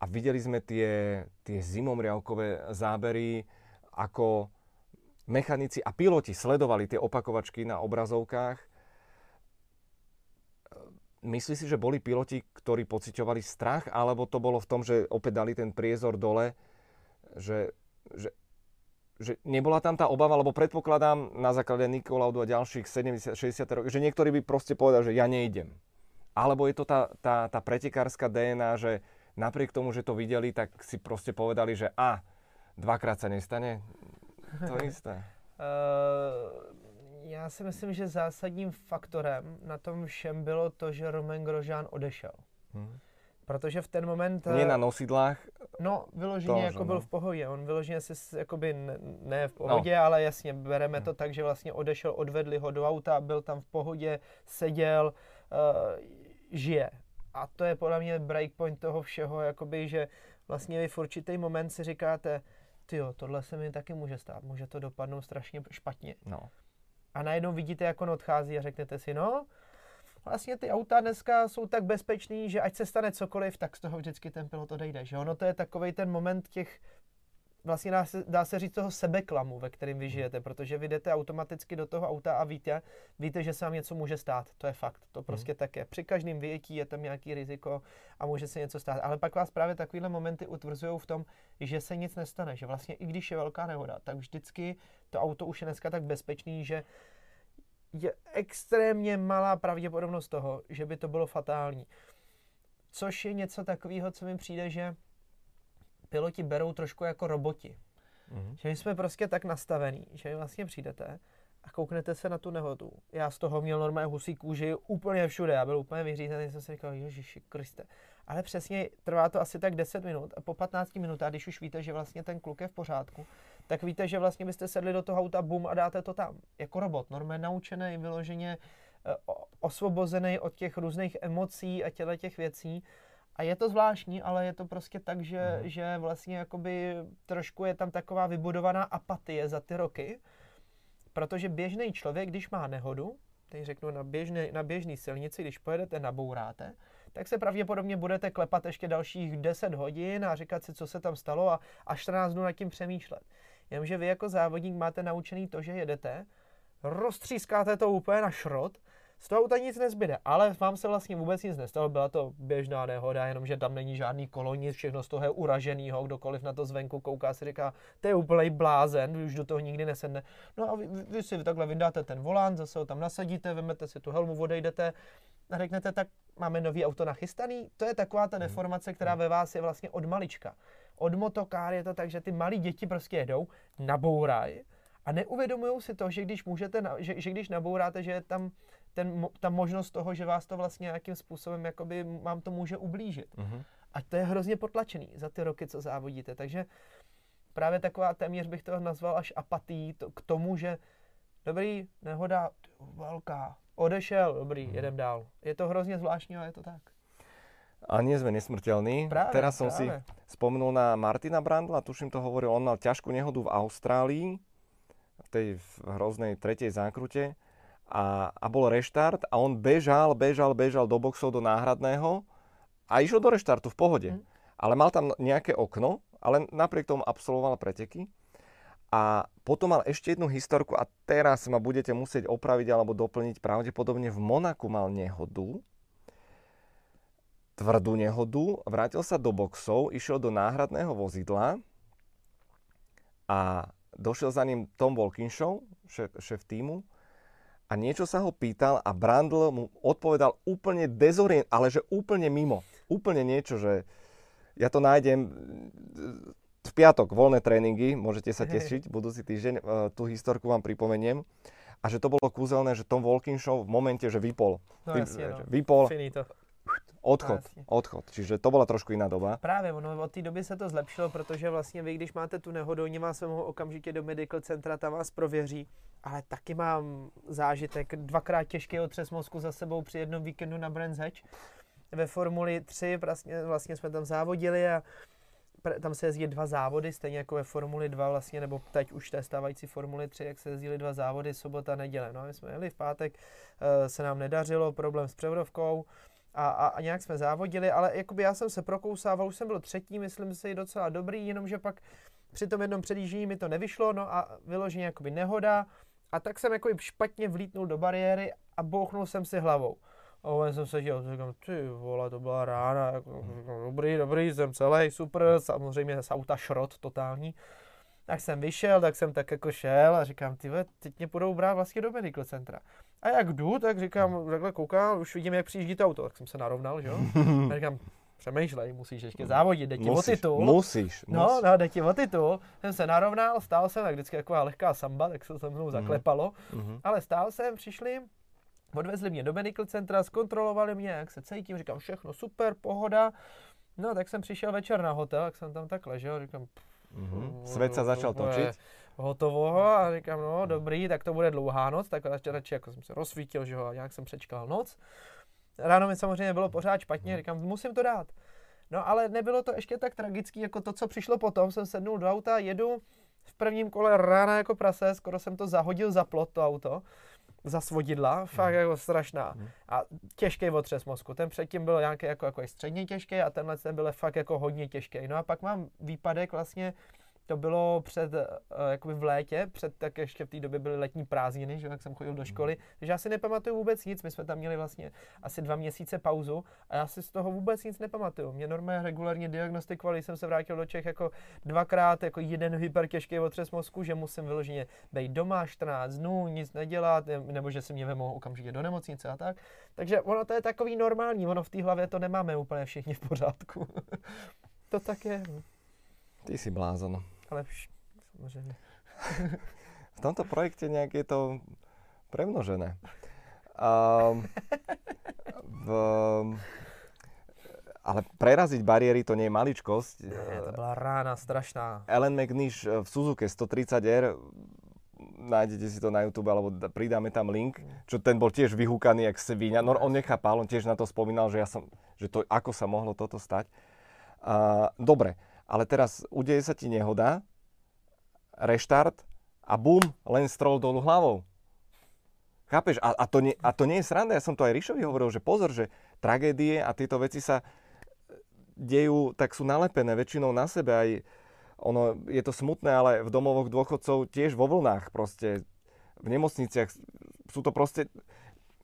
a videli sme tie, tie zimomriavkové zábery, ako mechanici a piloti sledovali tie opakovačky na obrazovkách. Myslíš si, že boli piloti, ktorí pociťovali strach, alebo to bolo v tom, že opäť dali ten priezor dole, že, že že nebola tam tá obava, lebo predpokladám na základe Nikolaudu a ďalších 70-60 rokov, že niektorí by proste povedali, že ja nejdem. Alebo je to tá, tá, tá pretekárska DNA, že napriek tomu, že to videli, tak si proste povedali, že a, dvakrát sa nestane? To isté. Uh, já si myslím, že zásadním faktorem na tom všem bylo to, že Roman Grožán odešel. Hmm. Protože v ten moment... Nie na nosidlách. No, vyloženě to, jako byl no. v pohodě. On vyloženě si, jakoby ne, ne v pohodě, no. ale jasně, bereme hmm. to tak, že vlastně odešel, odvedli ho do auta, byl tam v pohodě, seděl, uh, žije. A to je podle mě breakpoint toho všeho, jakoby, že vlastně vy v určitý moment si říkáte, jo, tohle se mi taky může stát, může to dopadnout strašně špatně. No. A najednou vidíte, jak on odchází a řeknete si, no, vlastně ty auta dneska jsou tak bezpečný, že ať se stane cokoliv, tak z toho vždycky ten pilot odejde. Že ono to je takový ten moment těch, vlastně dá se, dá se říct toho sebeklamu, ve kterém vy žijete, protože vy jdete automaticky do toho auta a víte, víte, že se vám něco může stát. To je fakt, to prostě hmm. tak je. Při každém vyjetí je tam nějaký riziko a může se něco stát. Ale pak vás právě takovéhle momenty utvrzují v tom, že se nic nestane, že vlastně i když je velká nehoda, tak vždycky to auto už je dneska tak bezpečný, že je extrémně malá pravděpodobnost toho, že by to bylo fatální. Což je něco takového, co mi přijde, že piloti berou trošku jako roboti. Mm-hmm. Že my jsme prostě tak nastavení, že vy vlastně přijdete a kouknete se na tu nehodu. Já z toho měl normálně husí kůži úplně všude, já byl úplně vyřízený, jsem si říkal, Ježiši Kriste. Ale přesně trvá to asi tak 10 minut a po 15 minutách, když už víte, že vlastně ten kluk je v pořádku, tak víte, že vlastně byste sedli do toho auta, bum a dáte to tam. Jako robot, normálně naučený, vyloženě eh, osvobozený od těch různých emocí a těle těch věcí. A je to zvláštní, ale je to prostě tak, že, mm. že vlastně jakoby trošku je tam taková vybudovaná apatie za ty roky, Protože běžný člověk, když má nehodu, teď řeknu na běžné, na běžný silnici, když pojedete, nabouráte, tak se pravděpodobně budete klepat ještě dalších 10 hodin a říkat si, co se tam stalo a, a 14 dnů nad tím přemýšlet. Jenomže vy jako závodník máte naučený to, že jedete, roztřískáte to úplně na šrot, z toho auta nic nezbyde, ale vám se vlastně vůbec nic nestalo, byla to běžná nehoda, jenomže tam není žádný kolo, nic, všechno z toho je uraženýho, kdokoliv na to zvenku kouká, si říká, to je úplný blázen, už do toho nikdy nesedne. No a vy, vy si takhle vydáte ten volán, zase ho tam nasadíte, vezmete si tu helmu, odejdete a řeknete, tak máme nový auto nachystaný. To je taková ta mhm. deformace, která ve vás je vlastně od malička. Od motokár je to tak, že ty malí děti prostě jedou, nabourají a neuvědomují si to, že když můžete, že, že když nabouráte, že je tam ten, ta možnost toho, že vás to vlastně nějakým způsobem jakoby vám to může ublížit. Uh-huh. A to je hrozně potlačený za ty roky, co závodíte. Takže právě taková téměř bych to nazval až apatí to, k tomu, že dobrý, nehoda, velká, odešel, dobrý, uh-huh. jedem dál. Je to hrozně zvláštní, ale je to tak. A nie sme nesmrteľní. Práve, Teraz som práve. si spomenul na Martina Brandla, tuším to hovoril, on mal ťažkú nehodu v Austrálii, v tej hroznej tretej zákrute a, a bol reštart a on bežal, bežal, bežal do boxov, do náhradného a išiel do reštartu v pohode. Mm. Ale mal tam nejaké okno, ale napriek tomu absolvoval preteky. A potom mal ešte jednu historku a teraz ma budete musieť opraviť alebo doplniť. Pravdepodobne v Monaku mal nehodu, tvrdú nehodu, vrátil sa do boxov, išiel do náhradného vozidla a došiel za ním Tom Walkinshaw, šéf, šéf týmu, a niečo sa ho pýtal a Brandl mu odpovedal úplne dezorient, ale že úplne mimo. Úplne niečo, že ja to nájdem v piatok, voľné tréningy, môžete sa tešiť, budúci týždeň, e, tú historku vám pripomeniem. A že to bolo kúzelné, že Tom Walkinshaw v momente, že vypol. No, jasne, no. Vypol. Finito. Odchod, no, odchod. Čiže to byla trošku jiná doba. Právě, ono od té doby se to zlepšilo, protože vlastně vy, když máte tu nehodu, oni vás mohou okamžitě do medical centra, tam vás prověří. Ale taky mám zážitek, dvakrát těžký otřes mozku za sebou při jednom víkendu na Brands Hatch. Ve Formuli 3 vlastně, vlastně jsme tam závodili a tam se jezdí dva závody, stejně jako ve Formuli 2 vlastně, nebo teď už té stávající Formuli 3, jak se jezdili dva závody, sobota, neděle. No, my jsme jeli v pátek, eh, se nám nedařilo, problém s převodovkou, a, a, a nějak jsme závodili, ale jakoby já jsem se prokousával, už jsem byl třetí, myslím si, docela dobrý, jenomže pak při tom jednom předjíždění mi to nevyšlo, no a vyloženě jakoby nehoda, a tak jsem jakoby špatně vlítnul do bariéry a bouchnul jsem si hlavou. A jsem se dělal, říkám, ty vole, to byla rána, jako, říkám, dobrý, dobrý, jsem celý, super, samozřejmě z auta šrot totální. Tak jsem vyšel, tak jsem tak jako šel a říkám, ty teď mě budou brát vlastně do medical centra. A jak jdu, tak říkám, takhle koukám, už vidím, jak přijíždí to auto, tak jsem se narovnal, že jo? A říkám, přemýšlej, musíš ještě závodit, jde ti o titul. Musíš, No, musíš. no, jde ti o titul. Jsem se narovnal, stál jsem, tak vždycky taková lehká samba, tak se se mnou mhm. zaklepalo. Mm-hmm. Ale stál jsem, přišli, odvezli mě do medical centra, zkontrolovali mě, jak se cítím, říkám, všechno super, pohoda. No, tak jsem přišel večer na hotel, jak jsem tam tak ležel, říkám, Mm-hmm. Svět se začal točit hotovo a říkám, no dobrý, tak to bude dlouhá noc, tak radši jako jsem se rozsvítil, že ho, a nějak jsem přečkal noc. Ráno mi samozřejmě bylo pořád špatně, říkám, musím to dát. No ale nebylo to ještě tak tragický, jako to, co přišlo potom, jsem sednul do auta, jedu v prvním kole rána jako prase, skoro jsem to zahodil za plot, to auto, za svodidla, fakt jako strašná. A těžký otřes mozku. Ten předtím byl nějaký jako, jako středně těžký a tenhle ten byl fakt jako hodně těžký. No a pak mám výpadek vlastně to bylo před, uh, jakoby v létě, před, tak ještě v té době byly letní prázdniny, že jak jsem chodil do školy, mm. takže já si nepamatuju vůbec nic, my jsme tam měli vlastně asi dva měsíce pauzu a já si z toho vůbec nic nepamatuju. Mě normálně regulárně diagnostikovali, jsem se vrátil do Čech jako dvakrát, jako jeden hypertěžký otřes mozku, že musím vyloženě být doma 14 dnů, nic nedělat, nebo že si mě vemou okamžitě do nemocnice a tak. Takže ono to je takový normální, ono v té hlavě to nemáme úplně všichni v pořádku. to tak je. No. Ty si blázon ale vš, samozřejmě. v tomto projekte nejak je to premnožené. Um, v, ale preraziť bariéry to nie je maličkosť. Nie, to bola rána strašná. Ellen McNish v Suzuki 130R, nájdete si to na YouTube, alebo pridáme tam link, čo ten bol tiež vyhúkaný jak svíňa. No on nechápal, on tiež na to spomínal, že, ja som, že to, ako sa mohlo toto stať. Uh, dobre, ale teraz udeje sa ti nehoda, reštart a bum, len strol dolu hlavou. Chápeš? A, a, to nie, a to nie je sranda. Ja som to aj Ríšovi hovoril, že pozor, že tragédie a tieto veci sa dejú, tak sú nalepené väčšinou na sebe. Aj ono, je to smutné, ale v domovoch dôchodcov tiež vo vlnách proste, v nemocniciach sú to proste,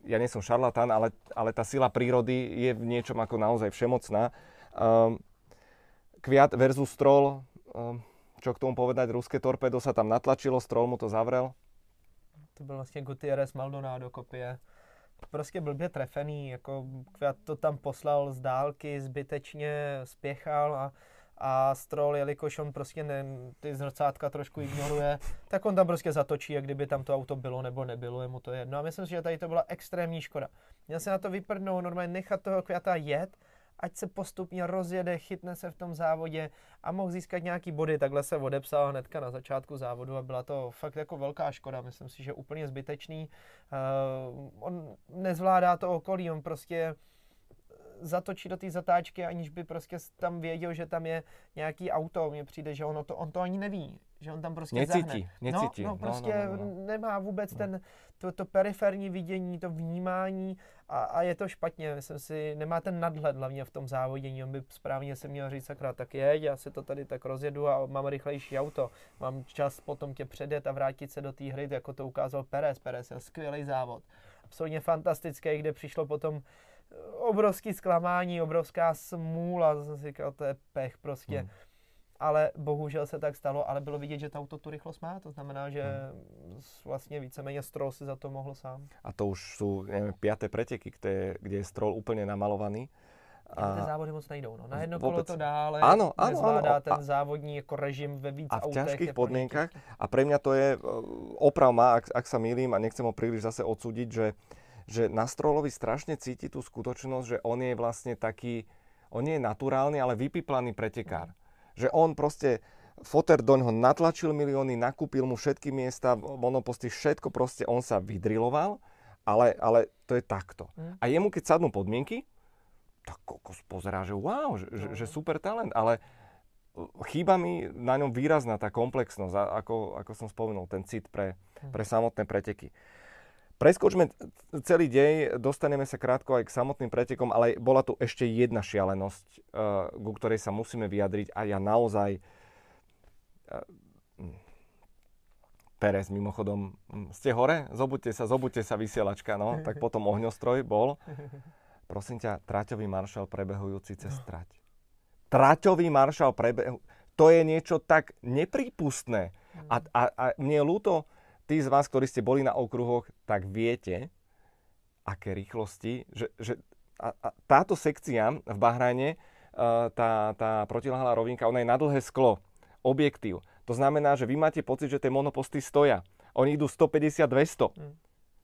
ja nie som šarlatán, ale, ale tá sila prírody je v niečom ako naozaj všemocná. Um, kviat versus Stroll, um, čo k tomu povedať, ruské torpedo sa tam natlačilo, Stroll mu to zavrel. To byl vlastně Gutierrez Maldonado kopie. Prostě blbě trefený, jako Kviat to tam poslal z dálky, zbytečně spěchal a a Stroll, jelikož on prostě ne, ty zrcátka trošku ignoruje, tak on tam prostě zatočí, jak kdyby tam to auto bylo nebo nebylo, je mu to jedno. A myslím si, že tady to byla extrémní škoda. Měl se na to vyprdnout, normálně nechat toho květa jet, ať se postupně rozjede, chytne se v tom závodě a mohl získat nějaký body. Takhle se odepsal hnedka na začátku závodu a byla to fakt jako velká škoda. Myslím si, že úplně zbytečný. Uh, on nezvládá to okolí, on prostě zatočí do té zatáčky, aniž by prostě tam věděl, že tam je nějaký auto. Mně přijde, že ono to, on to ani neví, že on tam prostě necítí, zahne. necítí. No, no prostě no, no, no, no. nemá vůbec no. ten, to, to periferní vidění, to vnímání a, a je to špatně. Myslím si, nemá ten nadhled hlavně v tom závodění. On by správně se měl říct, sakra, tak jeď, já si to tady tak rozjedu a mám rychlejší auto. Mám čas potom tě předjet a vrátit se do té hry, jako to ukázal Perez. Perez je skvělý závod. Absolutně fantastický, kde přišlo potom obrovský zklamání, obrovská smůla, jsem si říkal, to je pech prostě. Hmm. Ale bohužel se tak stalo, ale bylo vidět, že to auto tu rychlost má, to znamená, že hmm. vlastně víceméně Stroll si za to mohl sám. A to už jsou, nevím, páté preteky, kde, kde je Stroll úplně namalovaný. A ty závody moc nejdou. No. Na jedno kolo to dá, ale ano, ano, nezvládá ano. ten závodní jako režim ve víc A v autech ťažkých podmienkach. A pre mňa to je, oprav ma, ak, ak sa milím a nechcem ho príliš zase odsúdiť, že že na Strolovi strašne cíti tú skutočnosť, že on je vlastne taký, on nie je naturálny, ale vypiplaný pretekár. Že on proste, Foter doň ho natlačil milióny, nakúpil mu všetky miesta, monoposty, všetko proste, on sa vydriloval, ale, ale to je takto. Mm. A jemu, keď sadnú podmienky, tak kokos pozerá, že wow, že, no. že super talent, ale chýba mi na ňom výrazná tá komplexnosť, ako, ako som spomenul, ten cit pre, hm. pre samotné preteky. Preskočme celý dej, dostaneme sa krátko aj k samotným pretekom, ale bola tu ešte jedna šialenosť, uh, ku ktorej sa musíme vyjadriť a ja naozaj... Uh, Perez mimochodom, hm, ste hore? Zobuďte sa, zobuďte sa vysielačka, no. Tak potom ohňostroj bol. Prosím ťa, traťový maršal prebehujúci cez trať. Traťový maršal prebehujúci... To je niečo tak neprípustné. A, a, a mne je ľúto, tí z vás, ktorí ste boli na okruhoch, tak viete, aké rýchlosti, že, že a, a táto sekcia v Bahrajne, uh, tá, tá protilahlá rovinka, ona je na dlhé sklo, objektív. To znamená, že vy máte pocit, že tie monoposty stoja. Oni idú 150-200. Mm.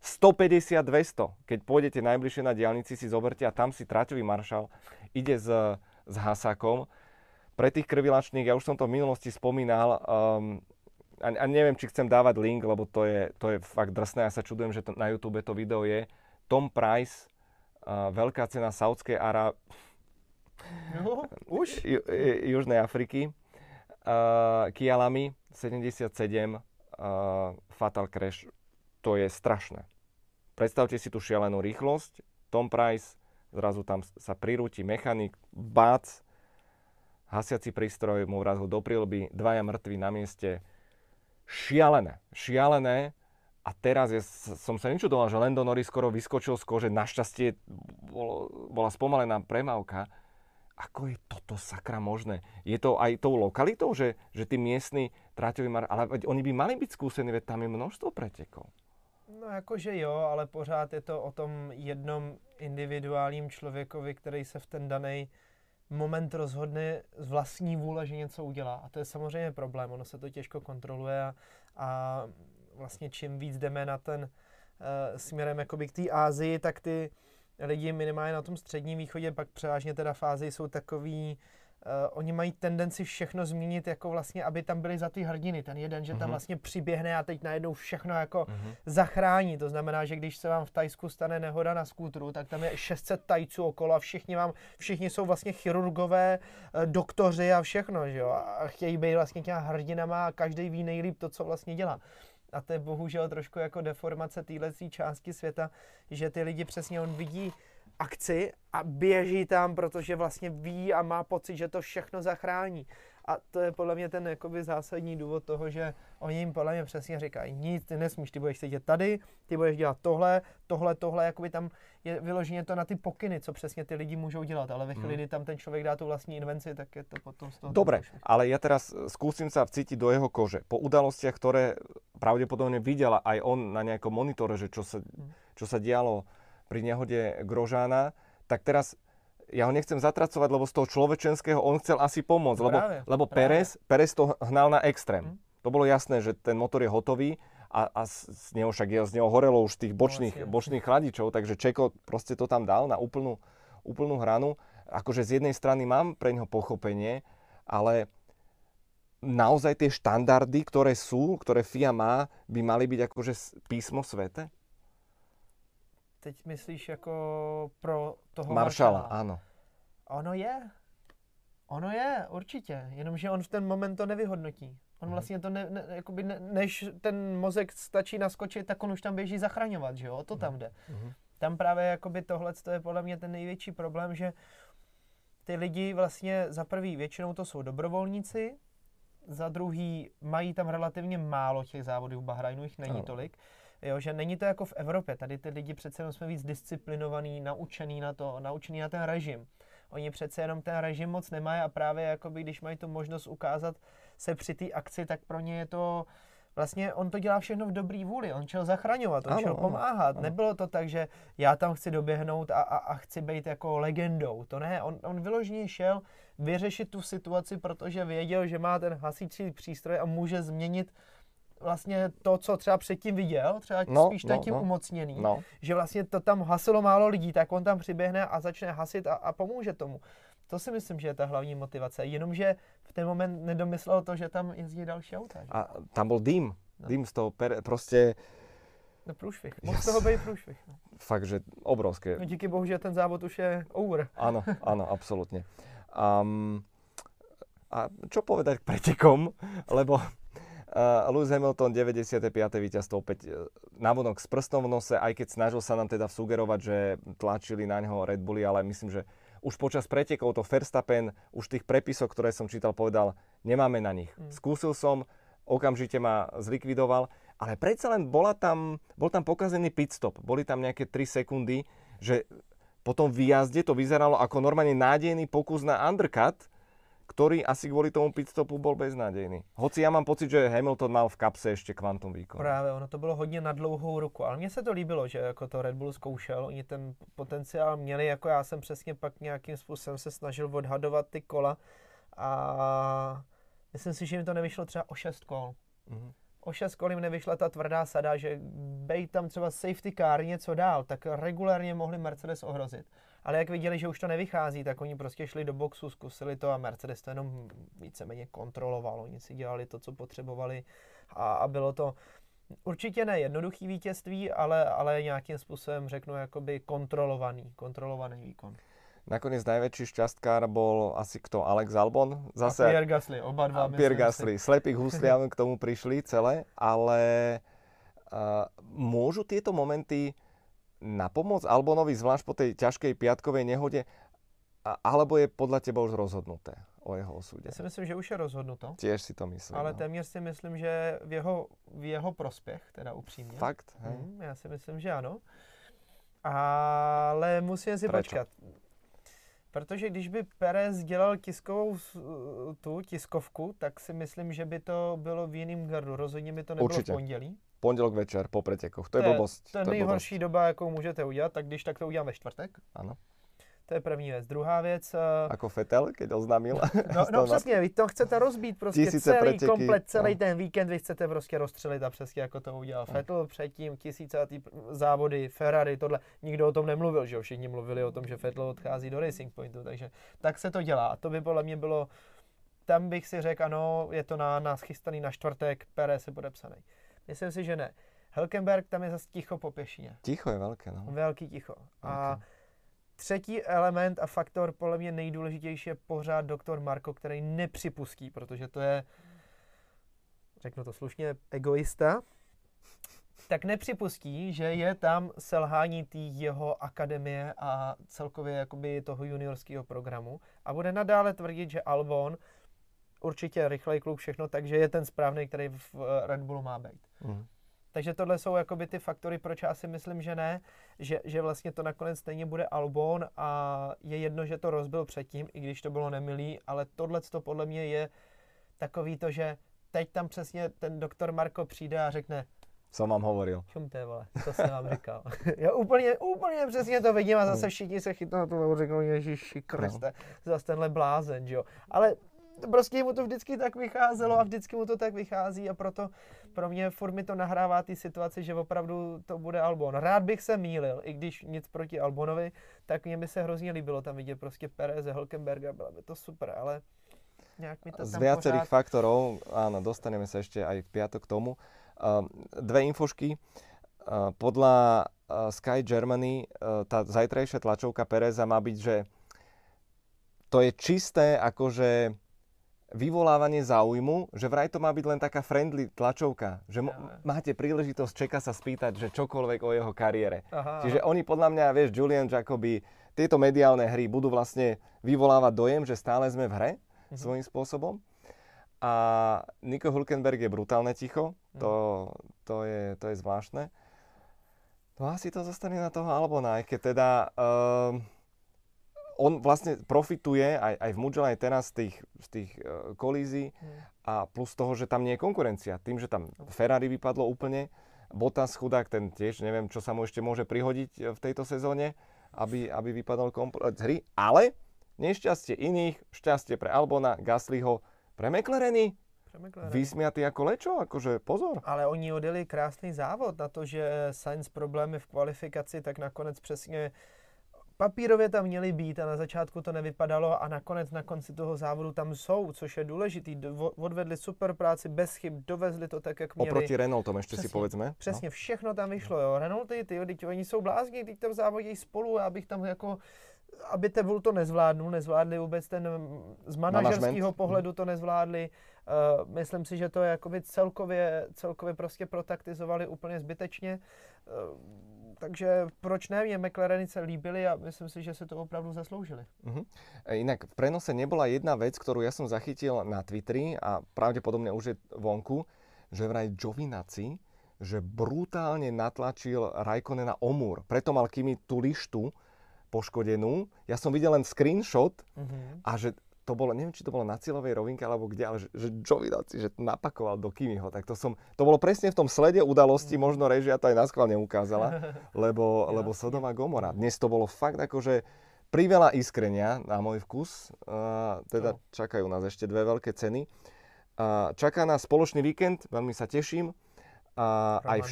150-200. Keď pôjdete najbližšie na diálnici, si zoberte a tam si traťový maršal ide s, s hasákom. Pre tých krvilačných, ja už som to v minulosti spomínal, um, a, a neviem, či chcem dávať link, lebo to je, to je fakt drsné. Ja sa čudujem, že to, na YouTube to video je. Tom Price, uh, veľká cena Saudskej Ará... No, už? Ju, Južnej Afriky. Uh, Kialami 77, uh, Fatal Crash. To je strašné. Predstavte si tú šialenú rýchlosť. Tom Price, zrazu tam sa prirúti mechanik, bác, hasiaci prístroj mu vrazil do prilby, dvaja mŕtvi na mieste šialené. Šialené. A teraz je, som sa nečudoval, že Lando Norris skoro vyskočil z kože. Našťastie bolo, bola spomalená premávka. Ako je toto sakra možné? Je to aj tou lokalitou, že, že tí miestni tráťoví mar... Ale oni by mali byť skúsení, veď tam je množstvo pretekov. No jakože jo, ale pořád je to o tom jednom individuálním člověkovi, který se v ten daný moment rozhodne z vlastní vůle, že něco udělá. A to je samozřejmě problém, ono se to těžko kontroluje a, a vlastně čím víc jdeme na ten uh, směrem jakoby k té Ázii, tak ty lidi minimálně na tom středním východě, pak převážně teda v Ázii jsou takový Uh, oni mají tendenci všechno zmínit, jako vlastně, aby tam byli za ty hrdiny. Ten jeden, že tam mm-hmm. vlastně přiběhne a teď najednou všechno jako mm-hmm. zachrání. To znamená, že když se vám v Tajsku stane nehoda na skútru, tak tam je 600 tajců okolo a všichni, vám, všichni jsou vlastně chirurgové, uh, doktoři a všechno, že jo. A chtějí být vlastně těma hrdinama a každý ví nejlíp to, co vlastně dělá. a to je bohužel trošku jako deformace téhle části světa, že ty lidi přesně on vidí akci a běží tam, protože vlastně ví a má pocit, že to všechno zachrání. A to je podle mě ten jakoby zásadní důvod toho, že oni jim podle mě přesně říkají, nic, ty nesmíš, ty budeš sedět tady, ty budeš dělat tohle, tohle, tohle, jakoby tam je vyloženě to na ty pokyny, co přesně ty lidi můžou dělat, ale ve chvíli, hmm. kdy tam ten člověk dá tu vlastní invenci, tak je to potom z toho... Dobre, ale ja teraz skúsim sa vcítiť do jeho kože. Po udalostiach, ktoré pravdepodobne videla aj on na nejakom monitore, že čo sa, hmm. čo sa dialo pri nehode Grožána, tak teraz ja ho nechcem zatracovať, lebo z toho človečenského on chcel asi pomôcť, lebo, lebo Perez, Perez to hnal na extrém. Mm. To bolo jasné, že ten motor je hotový a, a z neho však je, z neho horelo už tých bočných, no, bočných chladičov, takže Čeko proste to tam dal na úplnú, úplnú hranu. Akože z jednej strany mám pre neho pochopenie, ale naozaj tie štandardy, ktoré sú, ktoré FIA má, by mali byť akože písmo svete? Teď myslíš jako pro toho Maršala? ano. Ono je. Ono je, určitě. Jenomže on v ten moment to nevyhodnotí. On mhm. vlastně to ne, ne, jakoby ne, než ten mozek stačí naskočit, tak on už tam běží zachraňovat, že jo? To tam jde. Mm-hmm. Tam právě jakoby tohle je podle mě ten největší problém, že ty lidi vlastně za prvý většinou to jsou dobrovolníci, za druhý mají tam relativně málo těch závodů v Bahrajnu, jich není no. tolik. Jo, že není to jako v Evropě, tady ty lidi přece jenom jsme víc disciplinovaný, naučený na to, naučený na ten režim. Oni přece jenom ten režim moc nemají a právě jakoby, když mají tu možnost ukázat se při té akci, tak pro ně je to vlastně on to dělá všechno v dobrý vůli, on chtěl zachraňovat, on ano, chtěl pomáhat. Ano. Nebylo to tak, že já tam chci doběhnout a, a, a chci být jako legendou. To ne, on, on vyloženě šel vyřešit tu situaci, protože věděl, že má ten hasičí přístroj a může změnit vlastně to, co třeba předtím viděl, třeba no, spíš no, tím no. umocněný, no. že vlastně to tam hasilo málo lidí, tak on tam přiběhne a začne hasit a, a pomůže tomu. To si myslím, že je ta hlavní motivace. Jenomže v ten moment nedomyslel to, že tam jezdí další auta. Že? A tam byl dým. No. Dým z toho per, prostě... No průšvih. Mohl yes. toho být průšvih. No. Fakt, že obrovské. No díky bohu, že ten závod už je over. Áno, áno, absolútne. Um, a čo povedať k pretekom, lebo Lewis Hamilton, 95. víťazstvo opäť uh, navonok s prstom v nose, aj keď snažil sa nám teda sugerovať, že tlačili na ňo Red Bulli, ale myslím, že už počas pretekov to Verstappen, už tých prepisov, ktoré som čítal, povedal, nemáme na nich. Mm. Skúsil som, okamžite ma zlikvidoval, ale predsa len bola tam, bol tam pokazený pit stop. Boli tam nejaké 3 sekundy, že po tom výjazde to vyzeralo ako normálne nádejný pokus na undercut, ktorý asi kvôli tomu pitstopu bol beznádejný. Hoci ja mám pocit, že Hamilton mal v kapse ještě kvantum výkon. Právě, ono to bylo hodně na dlouhou ruku, ale mně se to líbilo, že jako to Red Bull zkoušel, oni ten potenciál měli, jako já jsem přesně pak nějakým způsobem se snažil odhadovat ty kola a myslím si, že jim to nevyšlo třeba o 6 kol. Mm-hmm. O 6 kol jim nevyšla ta tvrdá sada, že bejt tam třeba safety car něco dál, tak regulárně mohli Mercedes ohrozit ale jak viděli, že už to nevychází, tak oni prostě šli do boxu, zkusili to a Mercedes to jenom víceméně kontroloval. Oni si dělali to, co potřebovali a, a bylo to určitě ne jednoduchý vítězství, ale, ale nějakým způsobem řeknu jakoby kontrolovaný, kontrolovaný výkon. Nakoniec najväčší šťastkár bol asi kto? Alex Albon? Zase, a Pierre Gasly, oba dva. Pierre Gasly. Slepých husliam k tomu prišli celé, ale uh, môžu tieto momenty na pomoc Albonovi, zvlášť po tej ťažkej piatkovej nehode, alebo je podľa teba už rozhodnuté o jeho osude? Já si myslím, že už je rozhodnuto. Tiež si to myslím. Ale no. téměř si myslím, že v jeho, v jeho prospěch, teda upřímně. Fakt? Hej. Mm, já si myslím, že ano. Ale musíme si Prečo? počkat. Protože když by Perez dělal tiskovou tu tiskovku, tak si myslím, že by to bylo v jiném gardu. Rozhodně by to nebylo Určitě. v pondělí pondělok večer po pretekoch. To je, to je blbosť. To je nejhorší doba, jakou můžete udělat, tak když tak to udělám ve čtvrtek. Ano. To je první věc. Druhá věc... Uh... Ako Fetel, keď oznámil. no, no přesně, vy to chcete rozbít prostě tisíce celý preteky, komplet, celý no. ten víkend vy chcete prostě rozstřelit a přesně jako to udělal no. Fetel předtím, tisícátý závody, Ferrari, tohle. Nikdo o tom nemluvil, že jo? Všichni mluvili o tom, že Fetel odchází do Racing Pointu, takže tak se to dělá. A to by podle mě bylo, tam bych si řekl, ano, je to na nás chystaný na čtvrtek, Perez je podepsaný. Myslím si, že ne. Helkenberg tam je zase ticho po pěšině. Ticho je velké, no. Velký ticho. A třetí element a faktor, podle mě nejdůležitější, je pořád doktor Marko, který nepřipustí, protože to je, řeknu to slušně, egoista, tak nepřipustí, že je tam selhání té jeho akademie a celkově jakoby toho juniorského programu a bude nadále tvrdit, že Albon určitě rychlej kluk, všechno, takže je ten správný, který v Red Bullu má být. Mm. Takže tohle jsou jakoby ty faktory, proč já si myslím, že ne, že, že vlastně to nakonec stejně bude Albon a je jedno, že to rozbil předtím, i když to bylo nemilý, ale tohle to podle mě je takový to, že teď tam přesně ten doktor Marko přijde a řekne, co vám hovoril. Šumte, vole, to jsem vám říkal. Já úplně, úplně přesně to vidím a zase všichni se chytnou na to a řeknou, Ježíši Kriste, no. zase tenhle blázen, jo. Ale prostě mu to vždycky tak vycházelo a vždycky mu to tak vychází a proto pro mě furt mi to nahrává ty situaci, že opravdu to bude Albon. Rád bych se mýlil, i když nic proti Albonovi, tak mě by se hrozně líbilo tam vidět prostě Perez, Hulkenberga, bylo by to super, ale nějak mi to Z viacerých pořád... faktorov, áno, dostaneme sa ešte aj v piatok k tomu. Uh, dve infošky. Uh, podľa uh, Sky Germany uh, tá zajtrajšia tlačovka Pereza má byť, že to je čisté akože vyvolávanie záujmu, že vraj to má byť len taká friendly tlačovka, že m- máte príležitosť čeka sa spýtať, že čokoľvek o jeho kariére. Aha, Čiže oni podľa mňa, vieš, Julian Jacoby, tieto mediálne hry budú vlastne vyvolávať dojem, že stále sme v hre mhm. svojím spôsobom. A Nico Hulkenberg je brutálne ticho, to, mhm. to, je, to je zvláštne. No asi to zostane na toho Albona, aj keď teda... Uh, on vlastne profituje aj, aj v Mugello, aj teraz z tých, z tých uh, kolízií hmm. a plus toho, že tam nie je konkurencia. Tým, že tam Ferrari vypadlo úplne, Bottas chudák, ten tiež neviem, čo sa mu ešte môže prihodiť e, v tejto sezóne, aby, aby vypadal komplet z hry, ale nešťastie iných, šťastie pre Albona, Gaslyho, pre McLareny, Vysmiatý ako lečo, akože pozor. Ale oni odjeli krásný závod na to, že Sainz problémy v kvalifikaci, tak nakonec přesně papírově tam měli být a na začátku to nevypadalo a nakonec na konci toho závodu tam jsou, což je důležitý. Odvedli super práci, bez chyb, dovezli to tak, jak měli. Oproti Renaultom ještě přesně, si povedzme. Přesně, no. všechno tam vyšlo, jo. Renaulty, ty, ty, oni jsou blázni, teď tam závodí spolu, já bych tam jako aby Tevul to nezvládnul, nezvládli vůbec ten, z manažerského pohledu to nezvládli. Uh, myslím si, že to je jakoby celkově, celkově prostě protaktizovali úplně zbytečně. Uh, takže proč ne, mě McLareny se líbili a myslím si, že se to opravdu zasloužili. Uh-huh. Inak v prenose nebola jedna vec, ktorú ja som zachytil na Twitteri a pravdepodobne už je vonku, že vraj Giovinazzi, že brutálne natlačil Raikkonena Omur. Preto mal Kimi tú lištu poškodenú. Ja som videl len screenshot uh-huh. a že to bolo, neviem, či to bolo na cieľovej rovinke alebo kde, ale že, že Giovinazzi, že napakoval do Kimiho, tak to som, to bolo presne v tom slede udalosti, mm. možno režia to aj na schvál neukázala, lebo, lebo Sodoma Gomora. Dnes to bolo fakt akože priveľa iskrenia na môj vkus, uh, teda no. čakajú nás ešte dve veľké ceny. Uh, čaká nás spoločný víkend, veľmi sa teším. Uh, aj v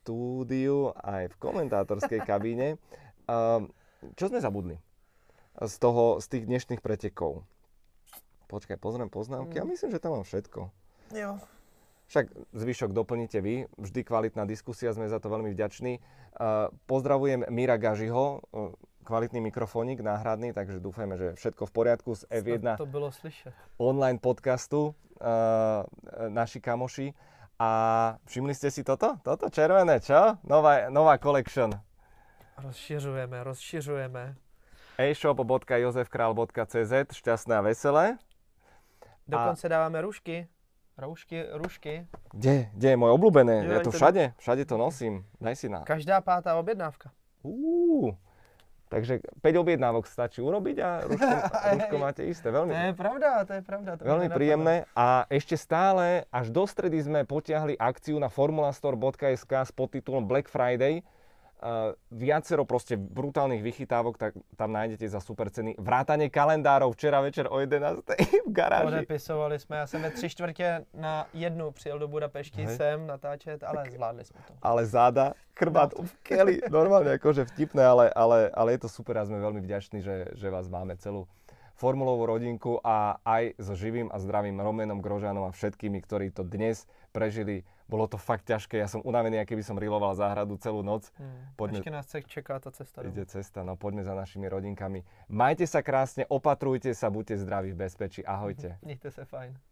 štúdiu, aj v komentátorskej kabíne. Uh, čo sme zabudli z, toho, z tých dnešných pretekov? Počkaj, pozriem poznámky mm. a myslím, že tam mám všetko. Jo. Však zvyšok doplníte vy, vždy kvalitná diskusia, sme za to veľmi vďační. Uh, pozdravujem Mira Gažiho, uh, kvalitný mikrofónik náhradný, takže dúfajme, že všetko v poriadku z F1 to bylo slyšet. online podcastu uh, naši kamoši. A všimli ste si toto? Toto červené, čo? Nová, nová collection. Rozšiřujeme, rozšiřujeme. e-shop.jozefkral.cz Šťastné a veselé. Dokonce a... dáváme rušky. Roušky, rušky. Kde? Kde je moje obľúbené? Jo, ja to všade, všade to nosím. Daj si na. Každá pátá objednávka. Uh, takže 5 objednávok stačí urobiť a ruško, ruško máte isté. Veľmi, to je pravda, to je pravda. To veľmi príjemné. A ešte stále, až do stredy sme potiahli akciu na formulastore.sk s podtitulom Black Friday viacero proste brutálnych vychytávok, tak tam nájdete za super ceny. Vrátanie kalendárov včera večer o 11. v garáži. Podepisovali jsme, já jsem ve tři čtvrtě na jednu přijel do Budapešti Hej. sem natáčet, ale zvládli jsme to. Ale záda, chrbát no. v keli, normálne akože vtipné, ale, ale, ale je to super a sme veľmi vďační, že, že vás máme celú formulovú rodinku a aj so živým a zdravým Romenom Grožanom a všetkými, ktorí to dnes prežili bolo to fakt ťažké, ja som unavený, aký by som riloval záhradu celú noc. Hmm. Poďme, Ešte nás čeká tá cesta. Ide cesta, no poďme za našimi rodinkami. Majte sa krásne, opatrujte sa, buďte zdraví v bezpečí. Ahojte. Mějte sa fajn.